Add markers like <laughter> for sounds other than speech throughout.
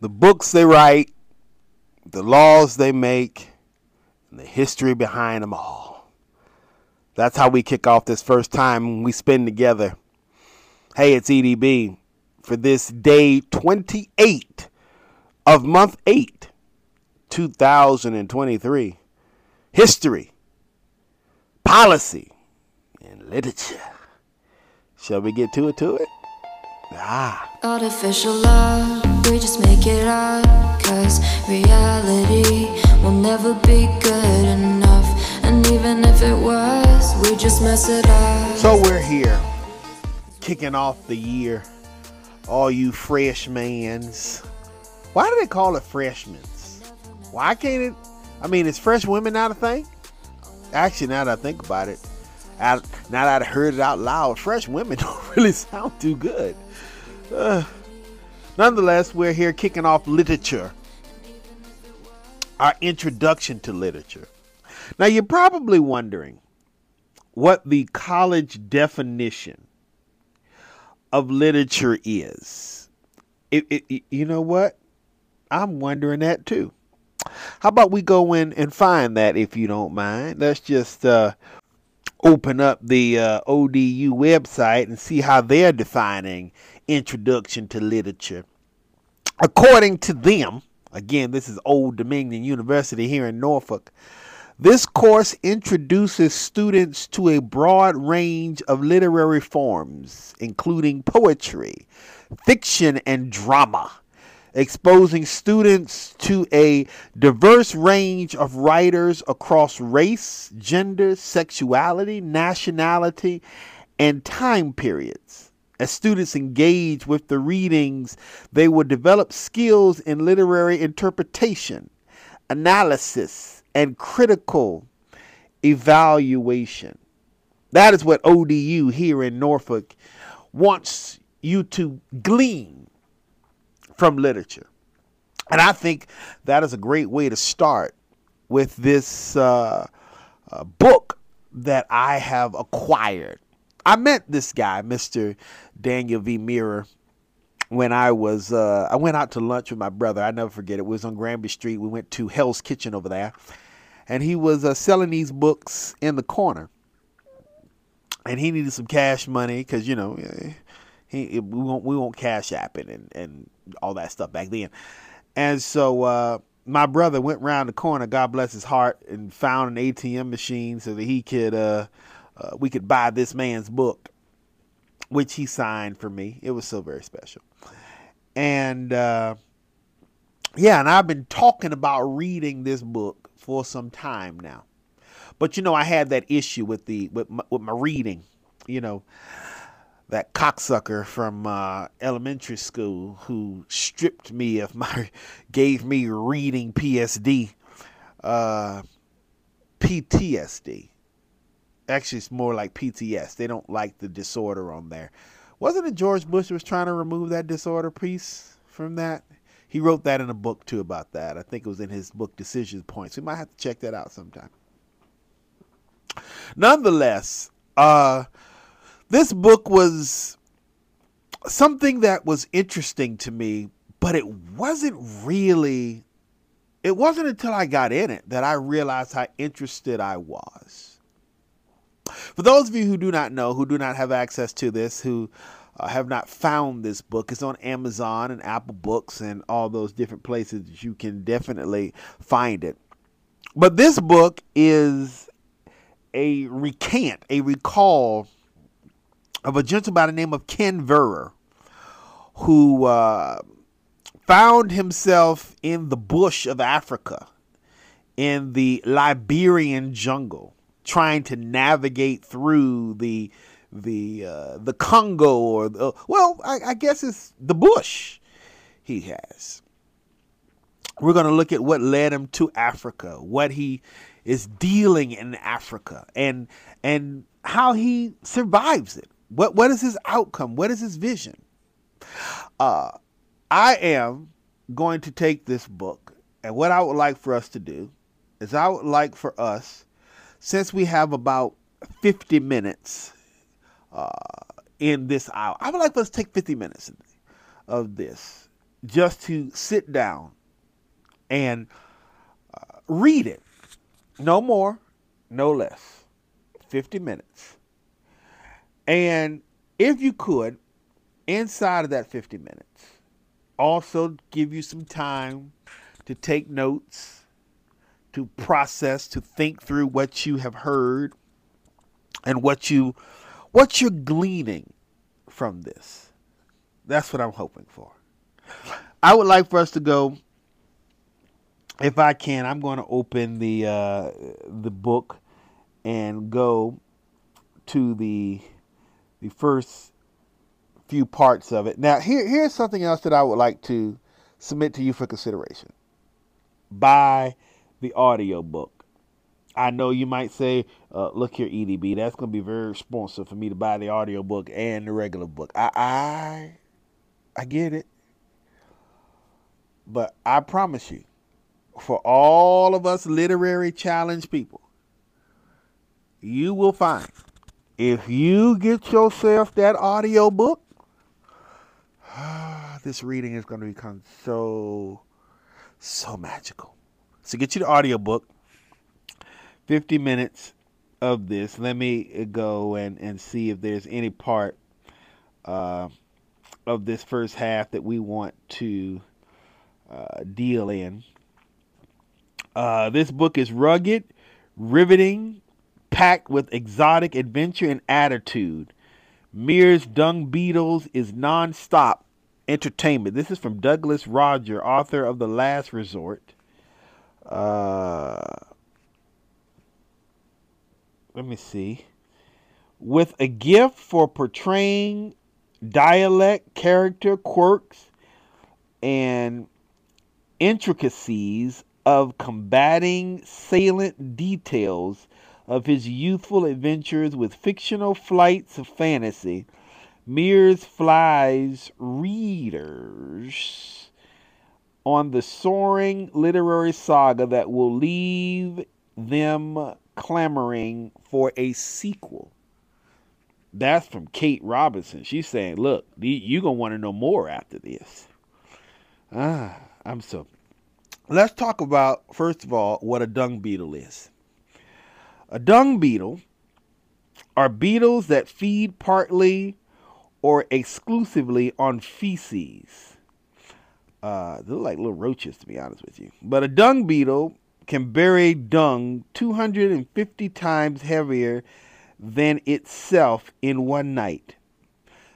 the books they write, the laws they make, and the history behind them all. That's how we kick off this first time we spend together. Hey, it's EDB for this day 28 of month 8, 2023. History, policy, and literature. Shall we get to it to it? Ah. Artificial love, we just make it up. Cause reality will never be good enough. And even if it was, we just mess it up. So we're here, kicking off the year. All you freshmans. Why do they call it freshmen? Why can't it? I mean, is fresh women not a thing? Actually, now that I think about it, now that I heard it out loud, fresh women <laughs> don't really sound too good. Uh, nonetheless, we're here kicking off literature, our introduction to literature. Now, you're probably wondering what the college definition of literature is. It, it, you know what? I'm wondering that too. How about we go in and find that if you don't mind? Let's just uh, open up the uh, ODU website and see how they're defining introduction to literature. According to them, again, this is Old Dominion University here in Norfolk. This course introduces students to a broad range of literary forms, including poetry, fiction, and drama, exposing students to a diverse range of writers across race, gender, sexuality, nationality, and time periods. As students engage with the readings, they will develop skills in literary interpretation, analysis, and critical evaluation. That is what ODU here in Norfolk wants you to glean from literature. And I think that is a great way to start with this uh, uh, book that I have acquired. I met this guy, Mr. Daniel V. Mirror, when I was uh, I went out to lunch with my brother. I never forget it. It was on Granby Street. We went to Hell's Kitchen over there, and he was uh, selling these books in the corner. And he needed some cash money because you know eh, he we won't we won't cash app it and and all that stuff back then. And so uh, my brother went around the corner, God bless his heart, and found an ATM machine so that he could uh, uh, we could buy this man's book which he signed for me. It was so very special. And uh, yeah, and I've been talking about reading this book for some time now. But you know, I had that issue with the with my, with my reading. You know, that cocksucker from uh, elementary school who stripped me of my, <laughs> gave me reading PSD, uh, PTSD. Actually, it's more like PTS. They don't like the disorder on there. Wasn't it George Bush was trying to remove that disorder piece from that? He wrote that in a book too about that. I think it was in his book Decision Points. We might have to check that out sometime. Nonetheless, uh, this book was something that was interesting to me, but it wasn't really. It wasn't until I got in it that I realized how interested I was. For those of you who do not know, who do not have access to this, who uh, have not found this book, it's on Amazon and Apple Books and all those different places you can definitely find it. But this book is a recant, a recall of a gentleman by the name of Ken Verrer, who uh, found himself in the bush of Africa, in the Liberian jungle trying to navigate through the the uh, the Congo or the, well, I, I guess it's the bush he has. We're going to look at what led him to Africa, what he is dealing in Africa, and and how he survives it. What what is his outcome? What is his vision? Uh, I am going to take this book, and what I would like for us to do is I would like for us since we have about 50 minutes uh, in this hour, I would like for us to take 50 minutes of this just to sit down and uh, read it. No more, no less. 50 minutes. And if you could, inside of that 50 minutes, also give you some time to take notes, to process, to think through what you have heard and what you what you're gleaning from this. That's what I'm hoping for. I would like for us to go if I can, I'm going to open the uh, the book and go to the the first few parts of it. Now, here here's something else that I would like to submit to you for consideration. Buy the audio book. I know you might say, uh, "Look here, EDB, that's going to be very expensive for me to buy the audio book and the regular book." I I I get it, but I promise you, for all of us literary challenge people, you will find if you get yourself that audio book, <sighs> this reading is going to become so, so magical. So get you the audio book, 50 minutes of this. Let me go and, and see if there's any part uh, of this first half that we want to uh, deal in. Uh, this book is rugged, riveting, packed with exotic adventure and attitude. Mears Dung Beetles is non-stop entertainment. This is from Douglas Roger, author of The Last Resort. Uh, let me see. With a gift for portraying dialect, character, quirks, and intricacies of combating salient details of his youthful adventures with fictional flights of fantasy, Mears flies readers on the soaring literary saga that will leave them clamoring for a sequel. That's from Kate Robinson. She's saying, look, you're going to want to know more after this. Ah, I'm so let's talk about, first of all, what a dung beetle is. A dung beetle are beetles that feed partly or exclusively on feces. Uh, they look like little roaches, to be honest with you. But a dung beetle can bury dung 250 times heavier than itself in one night.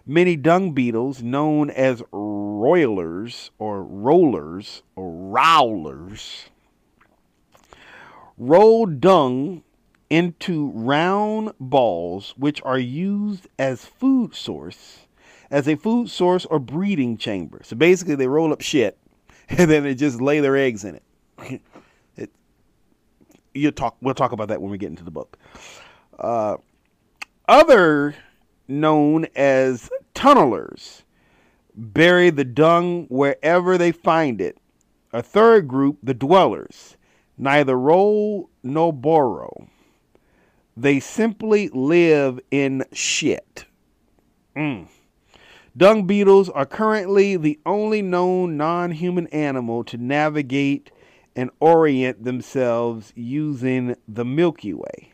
Many dung beetles, known as roilers or rollers or rowlers, roll dung into round balls which are used as food source as a food source or breeding chamber. So basically they roll up shit <laughs> and then they just lay their eggs in it. <laughs> it you talk we'll talk about that when we get into the book. Uh, other known as tunnelers bury the dung wherever they find it. A third group, the dwellers, neither roll nor borrow. They simply live in shit. Mm. Dung beetles are currently the only known non human animal to navigate and orient themselves using the Milky Way.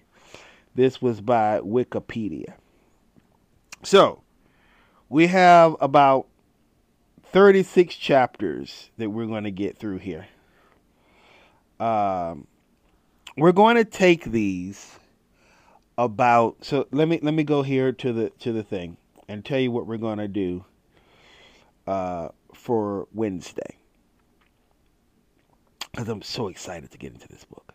This was by Wikipedia. So, we have about 36 chapters that we're going to get through here. Um, we're going to take these about so let me let me go here to the to the thing and tell you what we're going to do uh, for Wednesday because I'm so excited to get into this book.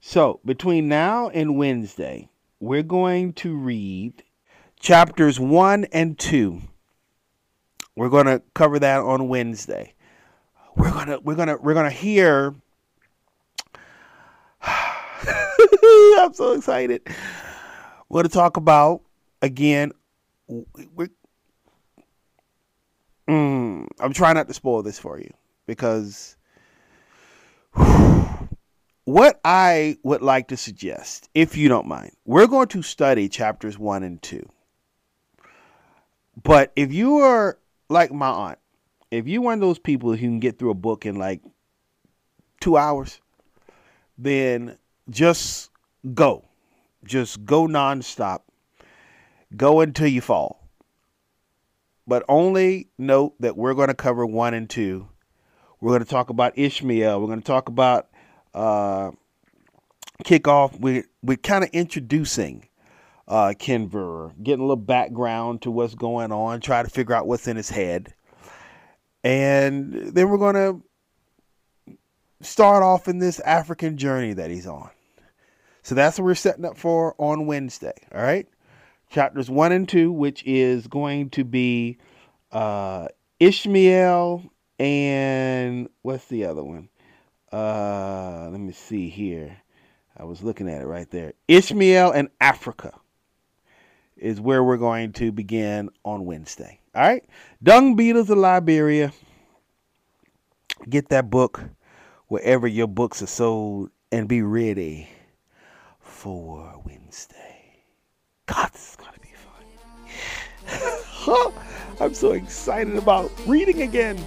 So between now and Wednesday, we're going to read chapters 1 and 2. We're going to cover that on Wednesday. We're to we're to we're to hear <sighs> I'm so excited. We're going to talk about again mm, I'm trying not to spoil this for you because <sighs> what I would like to suggest, if you don't mind, we're going to study chapters 1 and 2 but if you are like my aunt, if you're one of those people who can get through a book in like two hours, then just go. Just go nonstop. Go until you fall. But only note that we're going to cover one and two. We're going to talk about Ishmael. We're going to talk about uh, kickoff. We're, we're kind of introducing uh, Ken getting a little background to what's going on, try to figure out what's in his head. And then we're going to start off in this African journey that he's on. So that's what we're setting up for on Wednesday. All right. Chapters one and two, which is going to be uh, Ishmael and what's the other one? Uh, let me see here. I was looking at it right there. Ishmael and Africa is where we're going to begin on Wednesday. All right. Dung Beetles of Liberia. Get that book wherever your books are sold and be ready for Wednesday. God, this is going to be fun. <laughs> I'm so excited about reading again.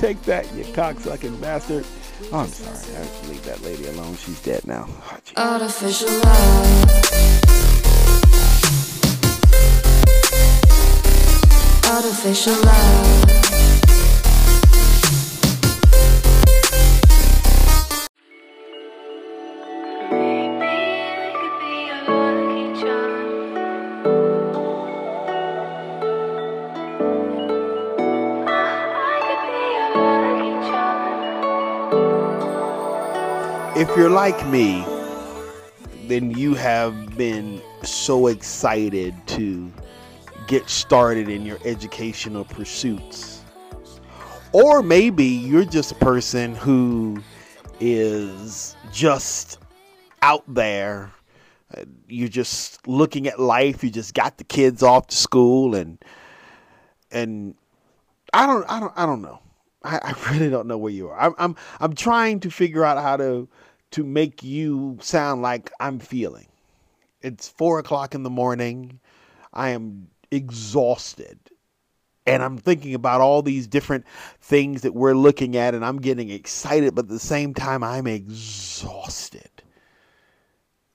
Take that, you cocksucking bastard. Oh, I'm sorry. I have to leave that lady alone. She's dead now. Oh, Artificial love. artificial love. If you're like me, then you have been so excited to get started in your educational pursuits. Or maybe you're just a person who is just out there. You're just looking at life. You just got the kids off to school and and I don't I don't I don't know. I, I <laughs> really don't know where you are. I'm I'm I'm trying to figure out how to to make you sound like I'm feeling. It's four o'clock in the morning. I am exhausted. And I'm thinking about all these different things that we're looking at, and I'm getting excited, but at the same time, I'm exhausted.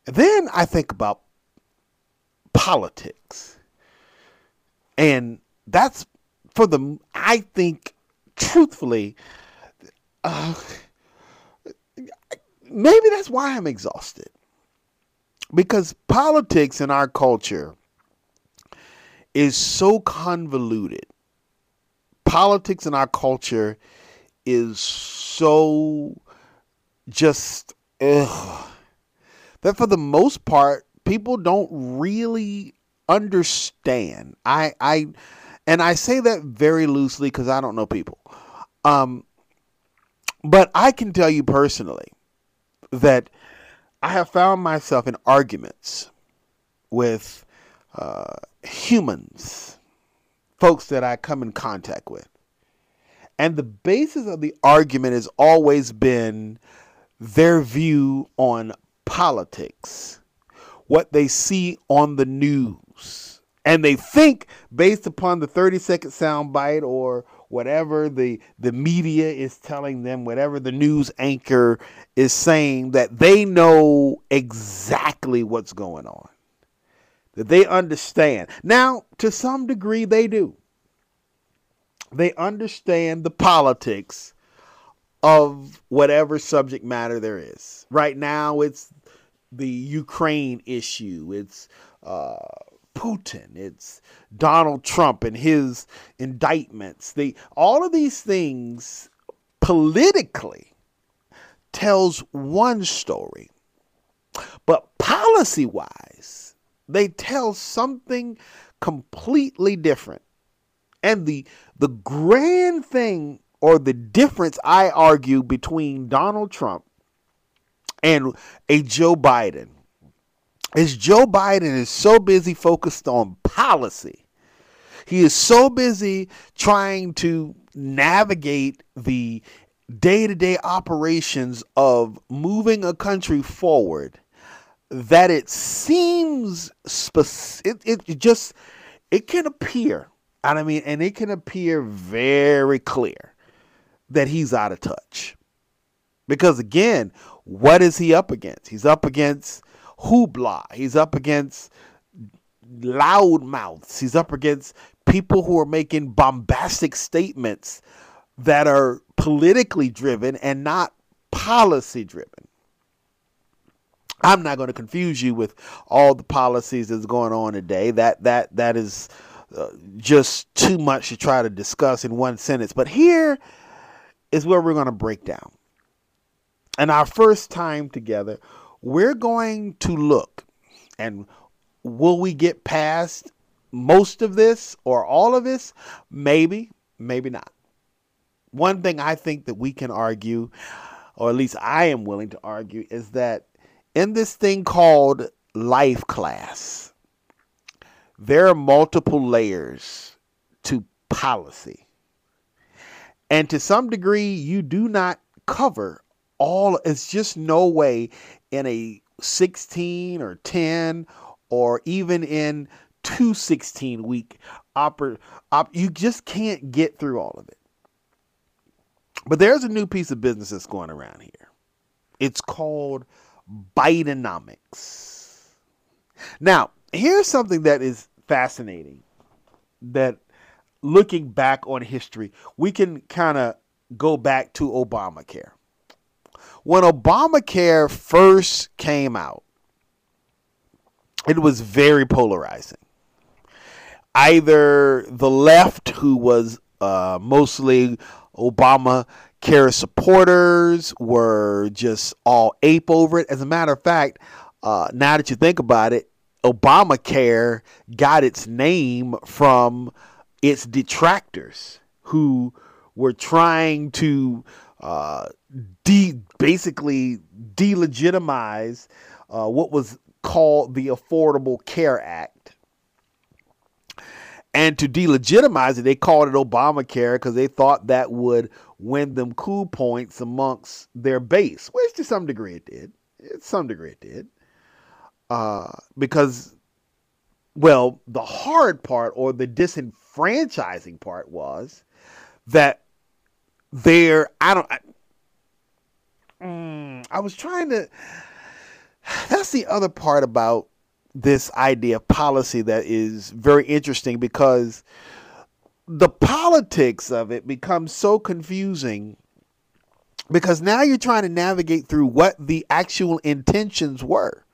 Then I think about politics. And that's for the, I think, truthfully, uh, maybe that's why I'm exhausted. Because politics in our culture is so convoluted. Politics in our culture is so just ugh, that for the most part, people don't really understand. I I and I say that very loosely because I don't know people. Um, but I can tell you personally that I have found myself in arguments with uh, humans, folks that I come in contact with. And the basis of the argument has always been their view on politics, what they see on the news. And they think, based upon the 30 second soundbite or whatever the, the media is telling them, whatever the news anchor is saying, that they know exactly what's going on that they understand. Now, to some degree, they do. They understand the politics of whatever subject matter there is. Right now, it's the Ukraine issue, it's uh, Putin, it's Donald Trump and his indictments. The, all of these things politically tells one story. But policy wise, they tell something completely different. And the the grand thing or the difference I argue between Donald Trump and a Joe Biden is Joe Biden is so busy focused on policy. He is so busy trying to navigate the day to day operations of moving a country forward that it seems specific. It, it just it can appear, and I mean, and it can appear very clear that he's out of touch. Because again, what is he up against? He's up against hoopla. He's up against loudmouths. He's up against people who are making bombastic statements that are politically driven and not policy driven. I'm not going to confuse you with all the policies that's going on today. That that that is uh, just too much to try to discuss in one sentence. But here is where we're going to break down. And our first time together, we're going to look and will we get past most of this or all of this? Maybe, maybe not. One thing I think that we can argue, or at least I am willing to argue, is that in this thing called life class, there are multiple layers to policy. And to some degree, you do not cover all, it's just no way in a 16 or 10 or even in two 16 week oper- op- you just can't get through all of it. But there's a new piece of business that's going around here. It's called Bidenomics. Now, here's something that is fascinating that looking back on history, we can kind of go back to Obamacare. When Obamacare first came out, it was very polarizing. Either the left, who was uh, mostly Obama care supporters, were just all ape over it. As a matter of fact, uh, now that you think about it, Obamacare got its name from its detractors who were trying to uh, de- basically delegitimize uh, what was called the Affordable Care Act. And to delegitimize it, they called it Obamacare because they thought that would win them cool points amongst their base, which to some degree it did. To some degree it did. Uh, because, well, the hard part or the disenfranchising part was that there, I don't, I, mm, I was trying to, that's the other part about this idea of policy that is very interesting because the politics of it becomes so confusing because now you're trying to navigate through what the actual intentions were.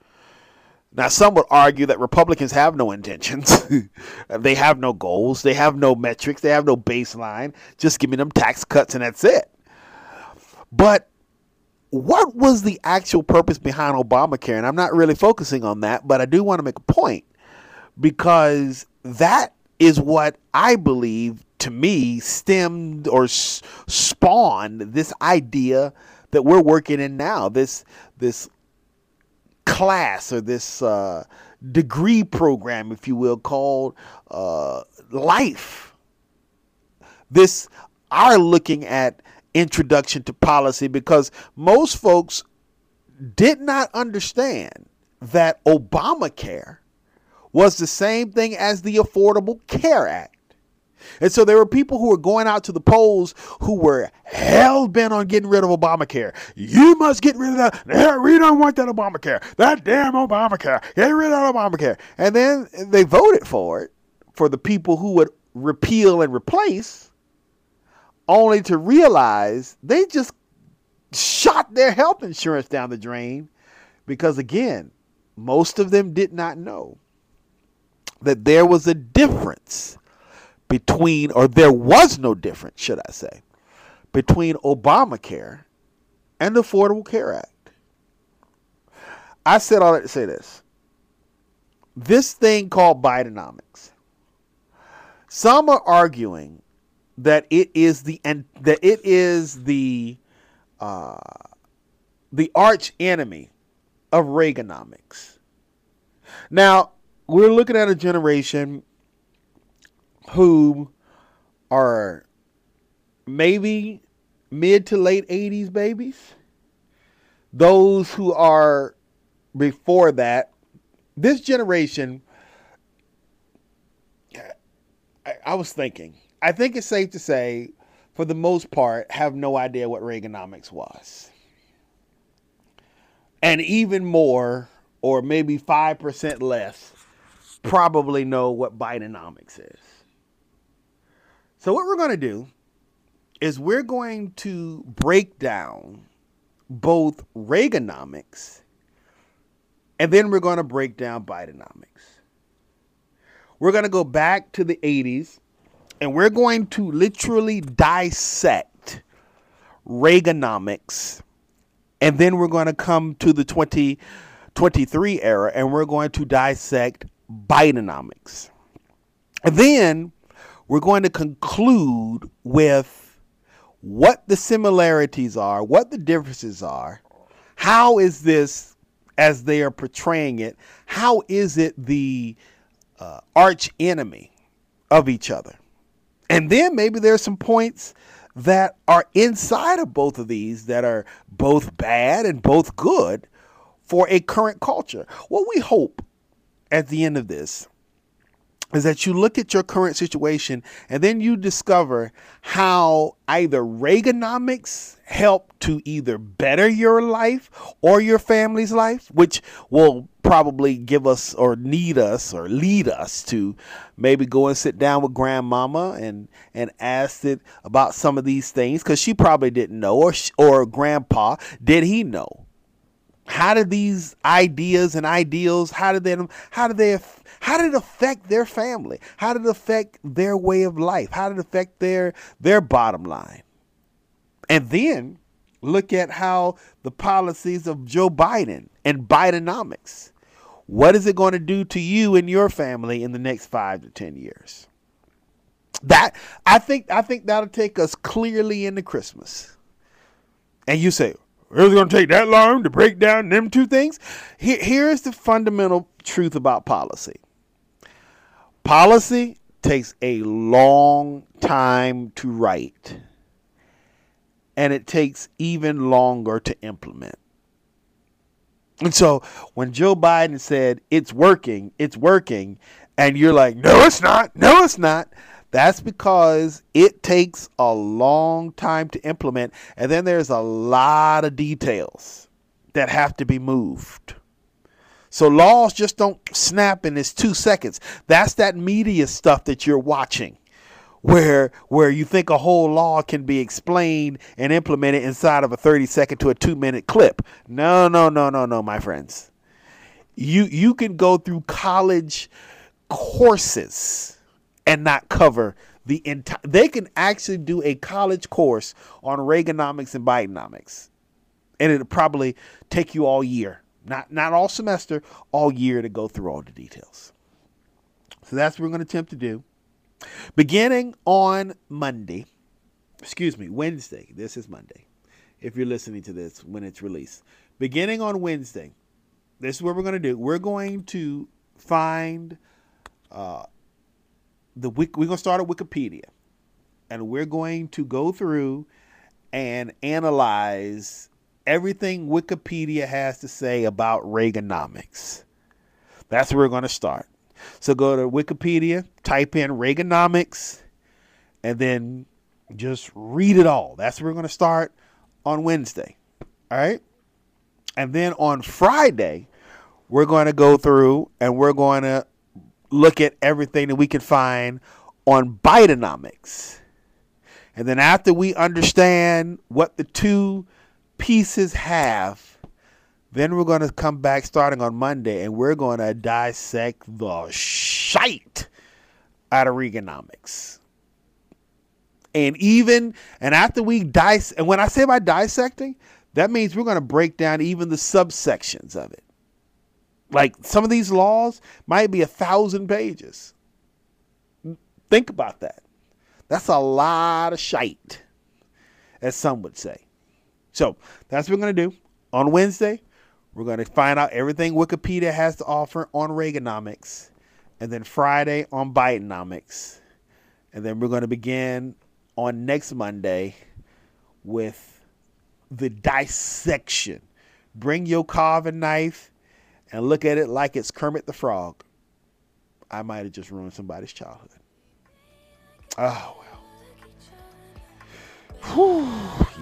Now, some would argue that Republicans have no intentions. <laughs> they have no goals. They have no metrics. They have no baseline. Just give me them tax cuts and that's it. But what was the actual purpose behind Obamacare? And I'm not really focusing on that, but I do want to make a point because that is what I believe to me stemmed or s- spawned this idea that we're working in now. This this class or this uh, degree program, if you will, called uh, life. This are looking at introduction to policy because most folks did not understand that Obamacare was the same thing as the Affordable Care Act. And so there were people who were going out to the polls who were hell bent on getting rid of Obamacare. You must get rid of that. We don't want that Obamacare. That damn Obamacare. Get rid of Obamacare. And then they voted for it for the people who would repeal and replace, only to realize they just shot their health insurance down the drain because, again, most of them did not know that there was a difference between, or there was no difference, should I say, between Obamacare and the Affordable Care Act. I said all that to say this. This thing called Bidenomics. Some are arguing that it is the and that it is the uh, the arch enemy of Reaganomics. Now we're looking at a generation who are maybe mid to late 80s babies. Those who are before that, this generation, I, I was thinking, I think it's safe to say for the most part, have no idea what Reaganomics was. And even more, or maybe 5% less, probably know what Bidenomics is. So, what we're going to do is we're going to break down both Reaganomics and then we're going to break down Bidenomics. We're going to go back to the 80s and we're going to literally dissect Reaganomics. And then we're going to come to the 2023 era and we're going to dissect Bidenomics. And then we're going to conclude with what the similarities are, what the differences are, how is this, as they are portraying it, how is it the uh, arch enemy of each other? And then maybe there's some points that are inside of both of these that are both bad and both good for a current culture. What we hope at the end of this is that you look at your current situation and then you discover how either Reaganomics help to either better your life or your family's life, which will probably give us or need us or lead us to maybe go and sit down with grandmama and and ask it about some of these things because she probably didn't know or or grandpa did he know how did these ideas and ideals how did they how did they how did it affect their family? How did it affect their way of life? How did it affect their their bottom line? And then look at how the policies of Joe Biden and Bidenomics. What is it going to do to you and your family in the next 5 to 10 years? That I think I think that'll take us clearly into Christmas. And you say, it going to take that long to break down them two things? Here, here's the fundamental truth about policy Policy takes a long time to write, and it takes even longer to implement. And so when Joe Biden said, it's working, it's working, and you're like, no, it's not, no, it's not, that's because it takes a long time to implement, and then there's a lot of details that have to be moved. So laws just don't snap in this two seconds. That's that media stuff that you're watching. Where where you think a whole law can be explained and implemented inside of a 30 second to a two minute clip. No, no, no, no, no, my friends. You you can go through college courses and not cover the entire they can actually do a college course on Reaganomics and Bidenomics. And it'll probably take you all year not not all semester, all year to go through all the details. So that's what we're going to attempt to do. Beginning on Monday, excuse me, Wednesday. This is Monday. If you're listening to this when it's released. Beginning on Wednesday, this is what we're going to do. We're going to find uh, the we're going to start at Wikipedia, and we're going to go through and analyze everything Wikipedia has to say about Reaganomics. That's where we're going to start. So go to Wikipedia, type in Reaganomics, and then just read it all. That's where we're going to start on Wednesday. All right. And then on Friday, we're going to go through and we're going to look at everything that we can find on Bidenomics. And then after we understand what the two pieces have. Then we're going to come back starting on Monday and we're going to dissect the shite out of Reaganomics. And even, and after we dice, and when I say by dissecting, that means we're going to break down even the subsections of it. Like some of these laws might be a thousand pages. Think about that. That's a lot of shite, as some would say. So that's what we're going to do. On Wednesday, we're going to find out everything Wikipedia has to offer on Reaganomics. And then Friday on Bidenomics. And then we're going to begin on next Monday with the dissection. Bring your carving knife and look at it like it's Kermit the Frog. I might have just ruined somebody's childhood. Oh, well. Whew,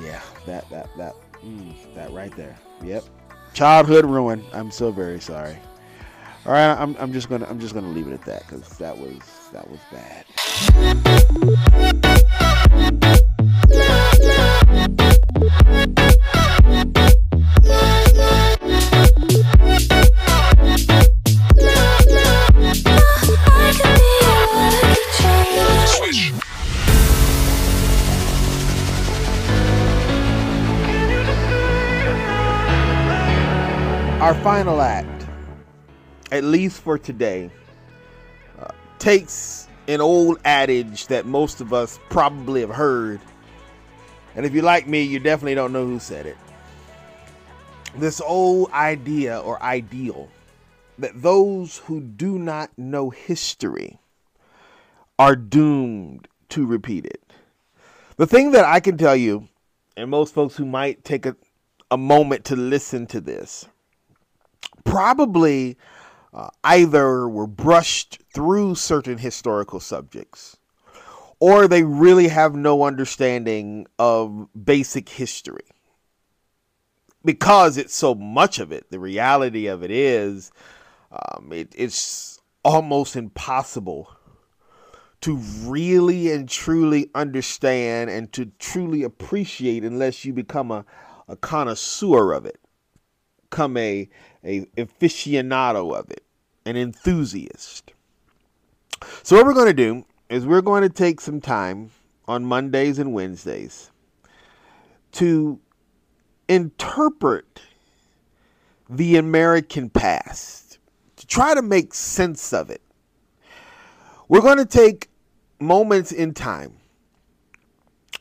yeah, that that that mm, that right there. Yep, childhood ruin. I'm so very sorry. All right, I'm, I'm just gonna I'm just gonna leave it at that because that was that was bad. Final act, at least for today, uh, takes an old adage that most of us probably have heard. And if you're like me, you definitely don't know who said it. This old idea or ideal that those who do not know history are doomed to repeat it. The thing that I can tell you, and most folks who might take a, a moment to listen to this, probably uh, either were brushed through certain historical subjects or they really have no understanding of basic history. Because it's so much of it, the reality of it is um, it, it's almost impossible to really and truly understand and to truly appreciate unless you become a, a connoisseur of it, become a, a aficionado of it, an enthusiast. So what we're going to do is we're going to take some time on Mondays and Wednesdays to interpret the American past, to try to make sense of it. We're going to take moments in time.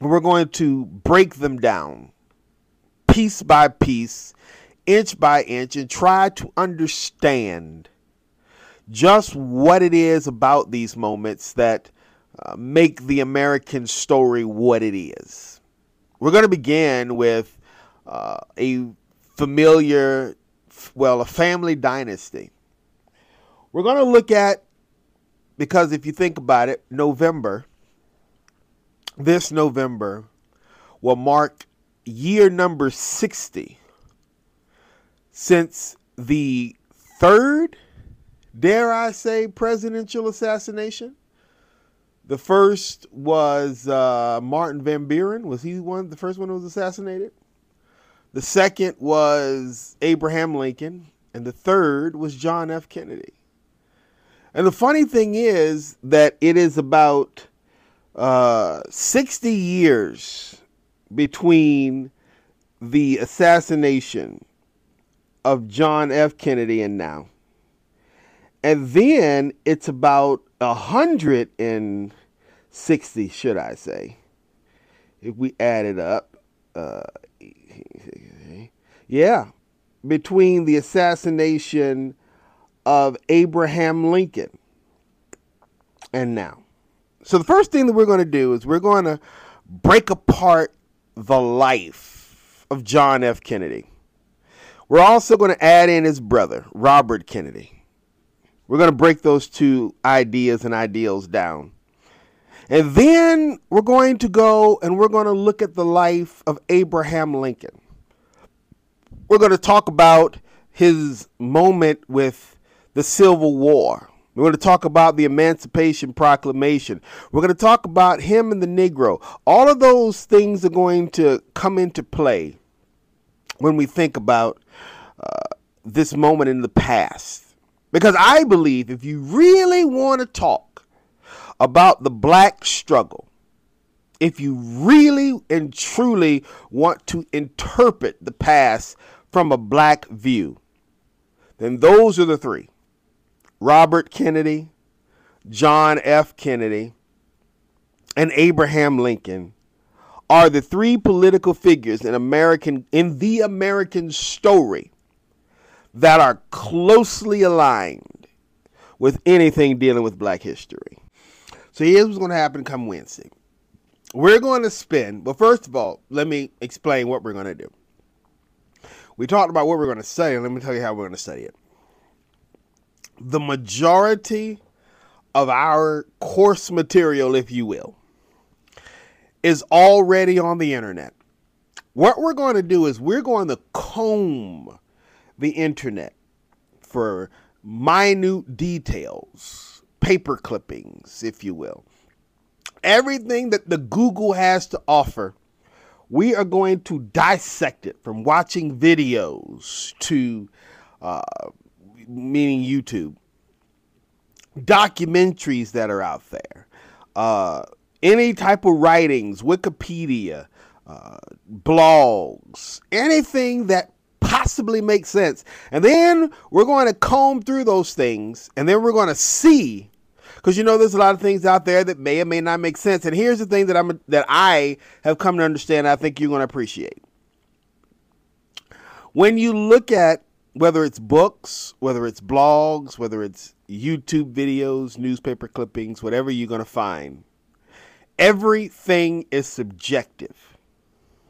We're going to break them down piece by piece inch by inch and try to understand just what it is about these moments that uh, make the American story what it is. We're going to begin with uh, a familiar, well, a family dynasty. We're going to look at, because if you think about it, November, this November will mark year number 60 since the third, dare I say, presidential assassination. The first was uh, Martin Van Buren. Was he one the first one who was assassinated? The second was Abraham Lincoln, and the third was John F. Kennedy. And the funny thing is that it is about uh, 60 years between the assassination of John F. Kennedy and now. And then it's about a hundred and sixty, should I say, if we add it up. Uh, yeah, between the assassination of Abraham Lincoln and now. So the first thing that we're going to do is we're going to break apart the life of John F. Kennedy. We're also going to add in his brother, Robert Kennedy. We're going to break those two ideas and ideals down. And then we're going to go and we're going to look at the life of Abraham Lincoln. We're going to talk about his moment with the Civil War. We're going to talk about the Emancipation Proclamation. We're going to talk about him and the Negro. All of those things are going to come into play when we think about uh, this moment in the past. Because I believe if you really want to talk about the black struggle, if you really and truly want to interpret the past from a black view, then those are the three Robert Kennedy, John F. Kennedy, and Abraham Lincoln are the three political figures in American in the American story that are closely aligned with anything dealing with black history. So here's what's going to happen come Wednesday. We're going to spend, well, first of all, let me explain what we're going to do. We talked about what we're going to study, and let me tell you how we're going to study it. The majority of our course material, if you will, is already on the internet. What we're going to do is we're going to comb the internet for minute details, paper clippings, if you will. Everything that the Google has to offer, we are going to dissect it from watching videos to, uh, meaning YouTube, documentaries that are out there, uh, any type of writings, Wikipedia, uh, blogs, anything that possibly makes sense. And then we're going to comb through those things and then we're going to see because you know there's a lot of things out there that may or may not make sense. And here's the thing that I'm that I have come to understand I think you're going to appreciate. When you look at whether it's books, whether it's blogs, whether it's YouTube videos, newspaper clippings, whatever you're going to find, everything is subjective.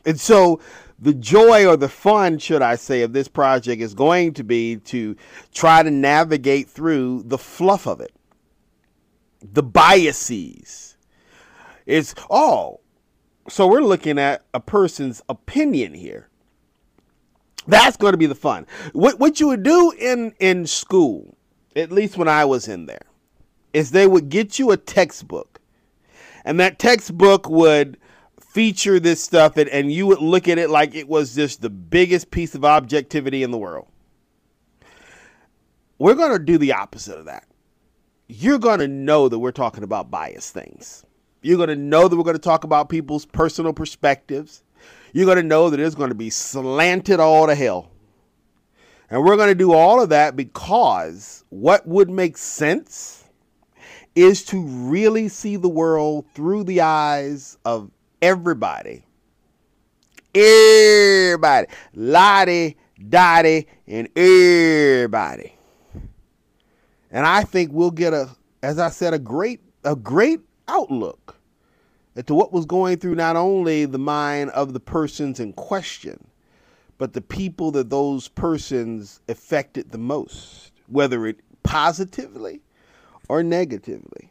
And so the joy or the fun, should I say, of this project is going to be to try to navigate through the fluff of it, the biases. It's, oh, so we're looking at a person's opinion here. That's going to be the fun. What what you would do in in school, at least when I was in there, is they would get you a textbook, and that textbook would feature this stuff, and, and you would look at it like it was just the biggest piece of objectivity in the world. We're going to do the opposite of that. You're going to know that we're talking about biased things. You're going to know that we're going to talk about people's personal perspectives you're going to know that it's going to be slanted all to hell. And we're going to do all of that because what would make sense is to really see the world through the eyes of everybody. Everybody. Lottie, Dottie, and everybody. And I think we'll get a, as I said, a great, a great outlook to what was going through not only the mind of the persons in question, but the people that those persons affected the most, whether it positively or negatively.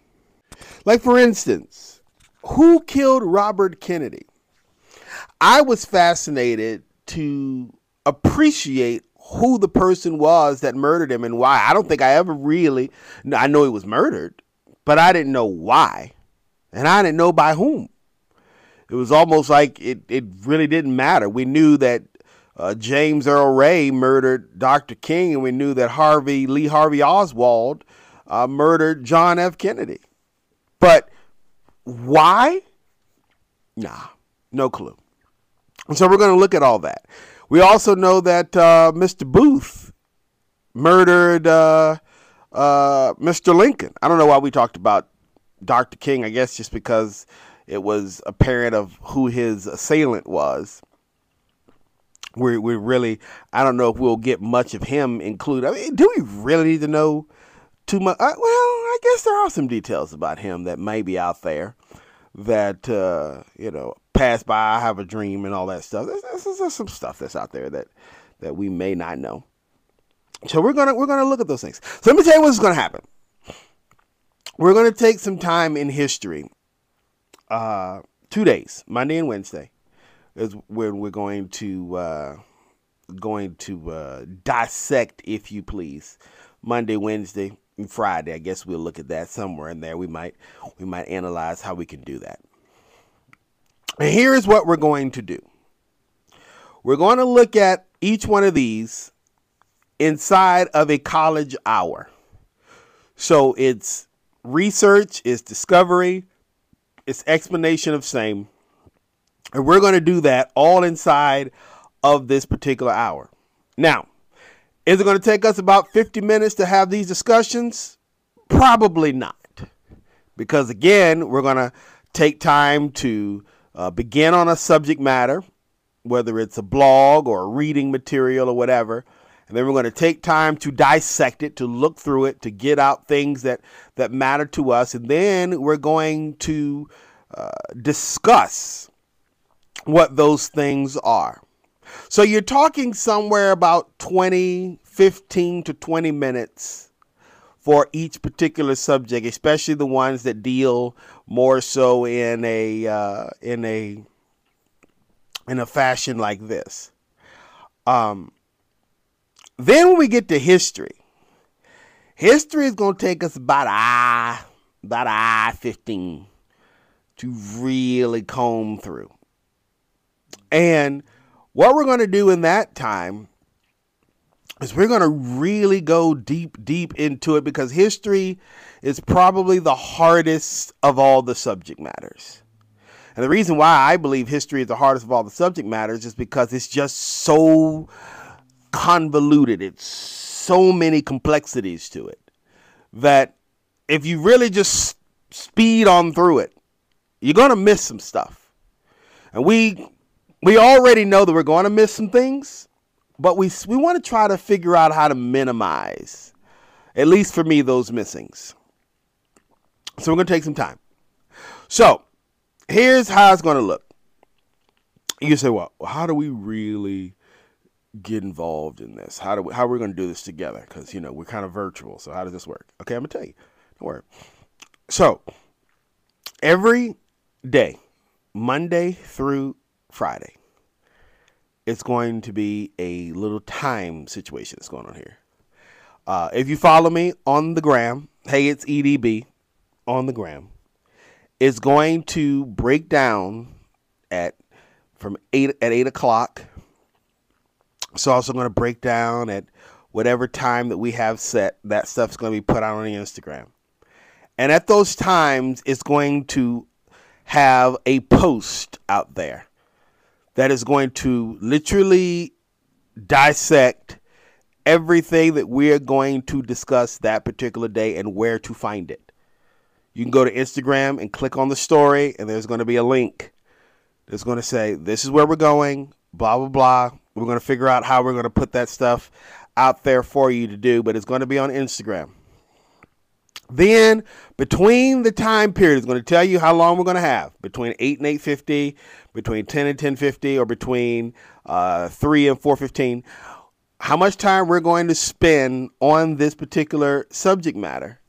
Like, for instance, who killed Robert Kennedy? I was fascinated to appreciate who the person was that murdered him and why. I don't think I ever really, I know he was murdered, but I didn't know why and I didn't know by whom. It was almost like it, it really didn't matter. We knew that uh, James Earl Ray murdered Dr. King, and we knew that Harvey Lee Harvey Oswald uh, murdered John F. Kennedy. But why? Nah, no clue. So we're going to look at all that. We also know that uh, Mr. Booth murdered uh, uh, Mr. Lincoln. I don't know why we talked about Dr. King, I guess just because it was apparent of who his assailant was. We we really I don't know if we'll get much of him included. I mean, do we really need to know too much? Uh, well, I guess there are some details about him that may be out there that uh, you know pass by. I have a dream and all that stuff. There's, there's, there's some stuff that's out there that that we may not know. So we're gonna we're gonna look at those things. So let me tell you what's gonna happen we're to take some time in history. Uh, two days, Monday and Wednesday, is when we're going to uh, going to uh, dissect, if you please, Monday, Wednesday, Friday. I guess we'll look at that somewhere in there. We might we might analyze how we can do that. And here is what we're going to do. We're going to look at each one of these inside of a college hour. So it's research, it's discovery, it's explanation of same. And we're going to do that all inside of this particular hour. Now, is it going to take us about 50 minutes to have these discussions? Probably not. Because again, we're going to take time to uh, begin on a subject matter, whether it's a blog or a reading material or whatever. And then we're going to take time to dissect it, to look through it, to get out things that, that matter to us. And then we're going to uh, discuss what those things are. So you're talking somewhere about 20, 15 to 20 minutes for each particular subject, especially the ones that deal more so in a uh, in a in a fashion like this. Um, then when we get to history, history is going to take us about a about a fifteen to really comb through. And what we're going to do in that time is we're going to really go deep, deep into it because history is probably the hardest of all the subject matters. And the reason why I believe history is the hardest of all the subject matters is because it's just so convoluted. It's so many complexities to it that if you really just speed on through it, you're going to miss some stuff. And we we already know that we're going to miss some things, but we we want to try to figure out how to minimize at least for me those missings. So we're going to take some time. So, here's how it's going to look. You say, well, how do we really get involved in this? How do we, how are we going to do this together? Because you know we're kind of virtual. So how does this work? Okay, I'm gonna tell you. Don't worry. So every day, Monday through Friday, it's going to be a little time situation that's going on here. Uh, if you follow me on the gram, hey, it's EDB on the gram. It's going to break down at from eight at eight o'clock. It's also going to break down at whatever time that we have set. That stuff's going to be put out on the Instagram. And at those times, it's going to have a post out there that is going to literally dissect everything that we're going to discuss that particular day and where to find it. You can go to Instagram and click on the story, and there's going to be a link that's going to say, This is where we're going, blah, blah, blah. We're going to figure out how we're going to put that stuff out there for you to do, but it's going to be on Instagram. Then between the time period, it's going to tell you how long we're going to have between 8 and 8.50, between 10 and 10.50, or between uh, 3 and 4.15, how much time we're going to spend on this particular subject matter.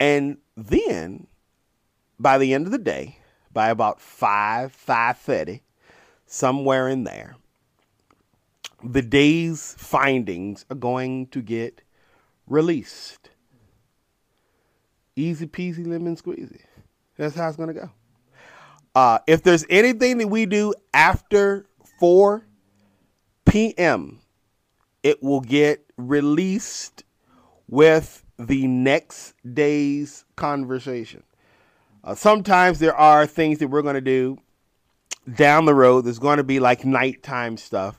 And then by the end of the day, by about 5, 5.30, somewhere in there, the day's findings are going to get released. Easy peasy lemon squeezy. That's how it's gonna go. Uh, if there's anything that we do after 4 p.m., it will get released with the next day's conversation. Uh, sometimes there are things that we're going to do down the road. There's going to be like nighttime stuff.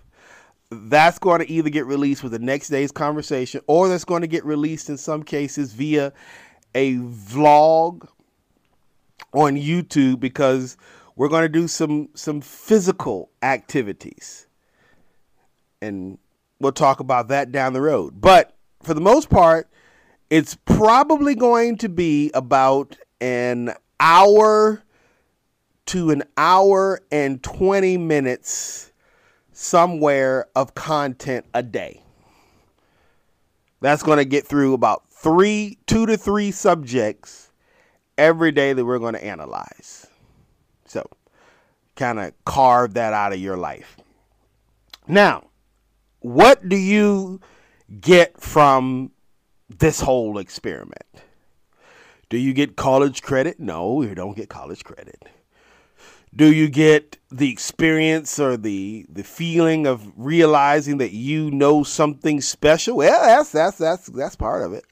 That's going to either get released with the next day's conversation or that's going to get released in some cases via a vlog on YouTube because we're going to do some some physical activities. And we'll talk about that down the road. But for the most part, it's probably going to be about an hour to an hour and 20 minutes somewhere of content a day. That's going to get through about three, two to three subjects every day that we're going to analyze. So, kind of carve that out of your life. Now, what do you get from this whole experiment? Do you get college credit? No, you don't get college credit. Do you get the experience or the the feeling of realizing that you know something special? Well, that's that's that's that's part of it.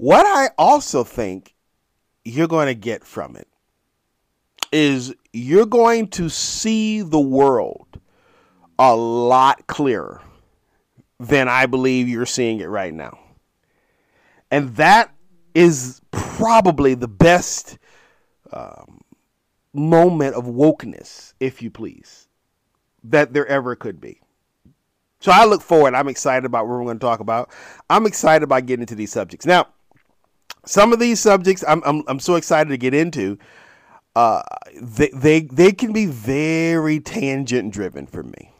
What I also think you're going to get from it is you're going to see the world a lot clearer than I believe you're seeing it right now. And that is probably the best um, moment of wokeness, if you please, that there ever could be. So I look forward. I'm excited about what we're going to talk about. I'm excited about getting into these subjects. Now, some of these subjects I'm I'm, I'm so excited to get into. Uh, they they they can be very tangent driven for me.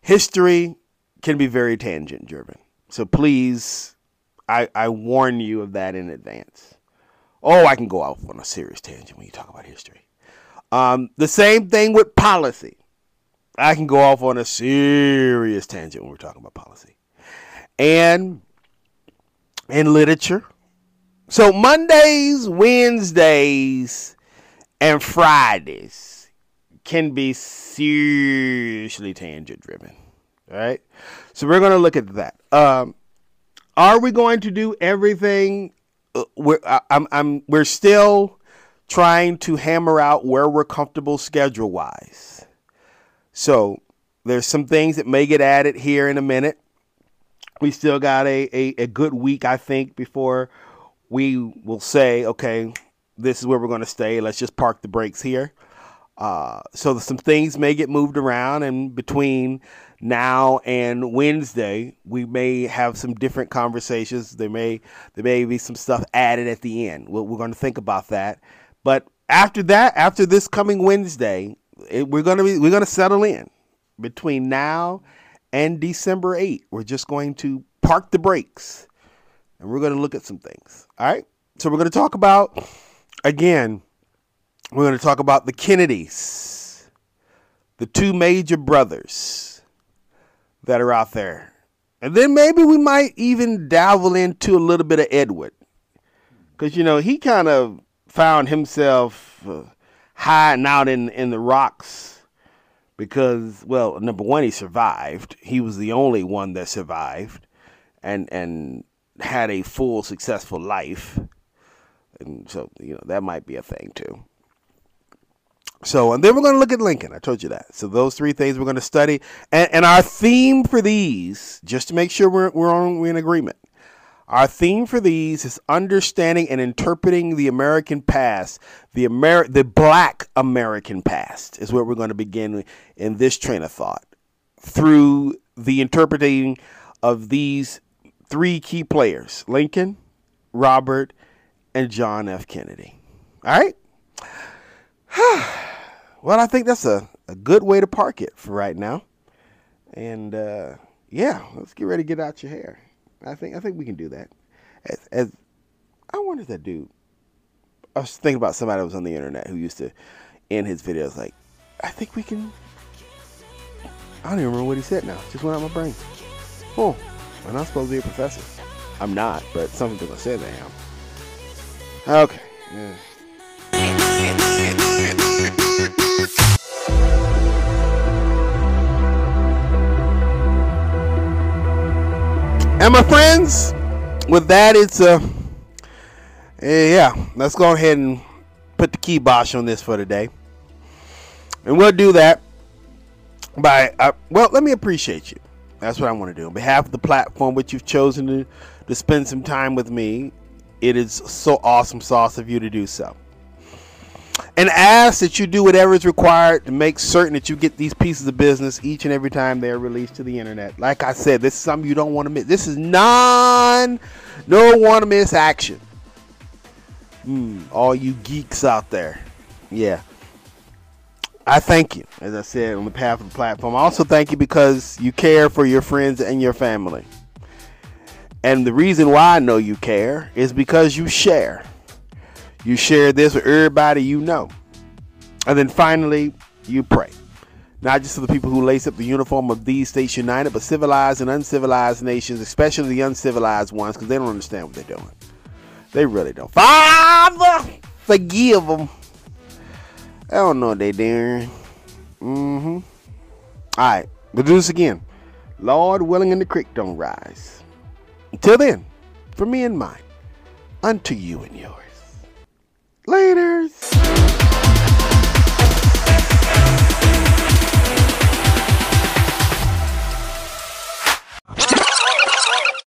History can be very tangent driven. So please I, I warn you of that in advance. Oh, I can go off on a serious tangent when you talk about history. Um, the same thing with policy. I can go off on a serious tangent when we're talking about policy. And in literature. So Mondays, Wednesdays, and Fridays can be seriously tangent driven. Right. So we're going to look at that. Um, are we going to do everything? Uh, we're, I, I'm, I'm, we're still trying to hammer out where we're comfortable schedule wise. So there's some things that may get added here in a minute. We still got a, a, a good week, I think, before we will say, okay, this is where we're going to stay. Let's just park the brakes here. Uh, so some things may get moved around, and between now and Wednesday, we may have some different conversations. There may there may be some stuff added at the end. We're, we're going to think about that. But after that, after this coming Wednesday, it, we're going to be we're going to settle in. Between now and December 8, we're just going to park the brakes, and we're going to look at some things. All right. So we're going to talk about again. We're going to talk about the Kennedys, the two major brothers that are out there. And then maybe we might even dabble into a little bit of Edward. Because, you know, he kind of found himself uh, hiding out in, in the rocks because, well, number one, he survived. He was the only one that survived and, and had a full, successful life. And so, you know, that might be a thing too. So, and then we're going to look at Lincoln. I told you that. So, those three things we're going to study. And, and our theme for these, just to make sure we're, we're, on, we're in agreement, our theme for these is understanding and interpreting the American past, the Amer- the black American past is where we're going to begin in this train of thought through the interpreting of these three key players, Lincoln, Robert, and John F. Kennedy. All right? <sighs> well, I think that's a, a good way to park it for right now. And uh, yeah, let's get ready to get out your hair. I think I think we can do that. As, as I if that dude. I was thinking about somebody that was on the internet who used to end his videos like, I think we can. I don't even remember what he said now. just went out my brain. Oh, I'm not supposed to be a professor. I'm not, but some people say they am. Okay. Yeah. And my friends, with that, it's a uh, yeah. Let's go ahead and put the kibosh on this for today, and we'll do that by uh, well. Let me appreciate you. That's what I want to do on behalf of the platform which you've chosen to to spend some time with me. It is so awesome sauce of you to do so and ask that you do whatever is required to make certain that you get these pieces of business each and every time they're released to the internet. Like I said, this is something you don't want to miss. This is non, no want to miss action. Mm, all you geeks out there, yeah. I thank you, as I said, on behalf of the platform. I also thank you because you care for your friends and your family. And the reason why I know you care is because you share. You share this with everybody you know. And then finally, you pray. Not just for the people who lace up the uniform of these states united, but civilized and uncivilized nations, especially the uncivilized ones, because they don't understand what they're doing. They really don't. Father, forgive them. I don't know what they're doing. Mm-hmm. All right, we'll do this again. Lord willing, and the creek don't rise. Until then, for me and mine, unto you and yours. Laters.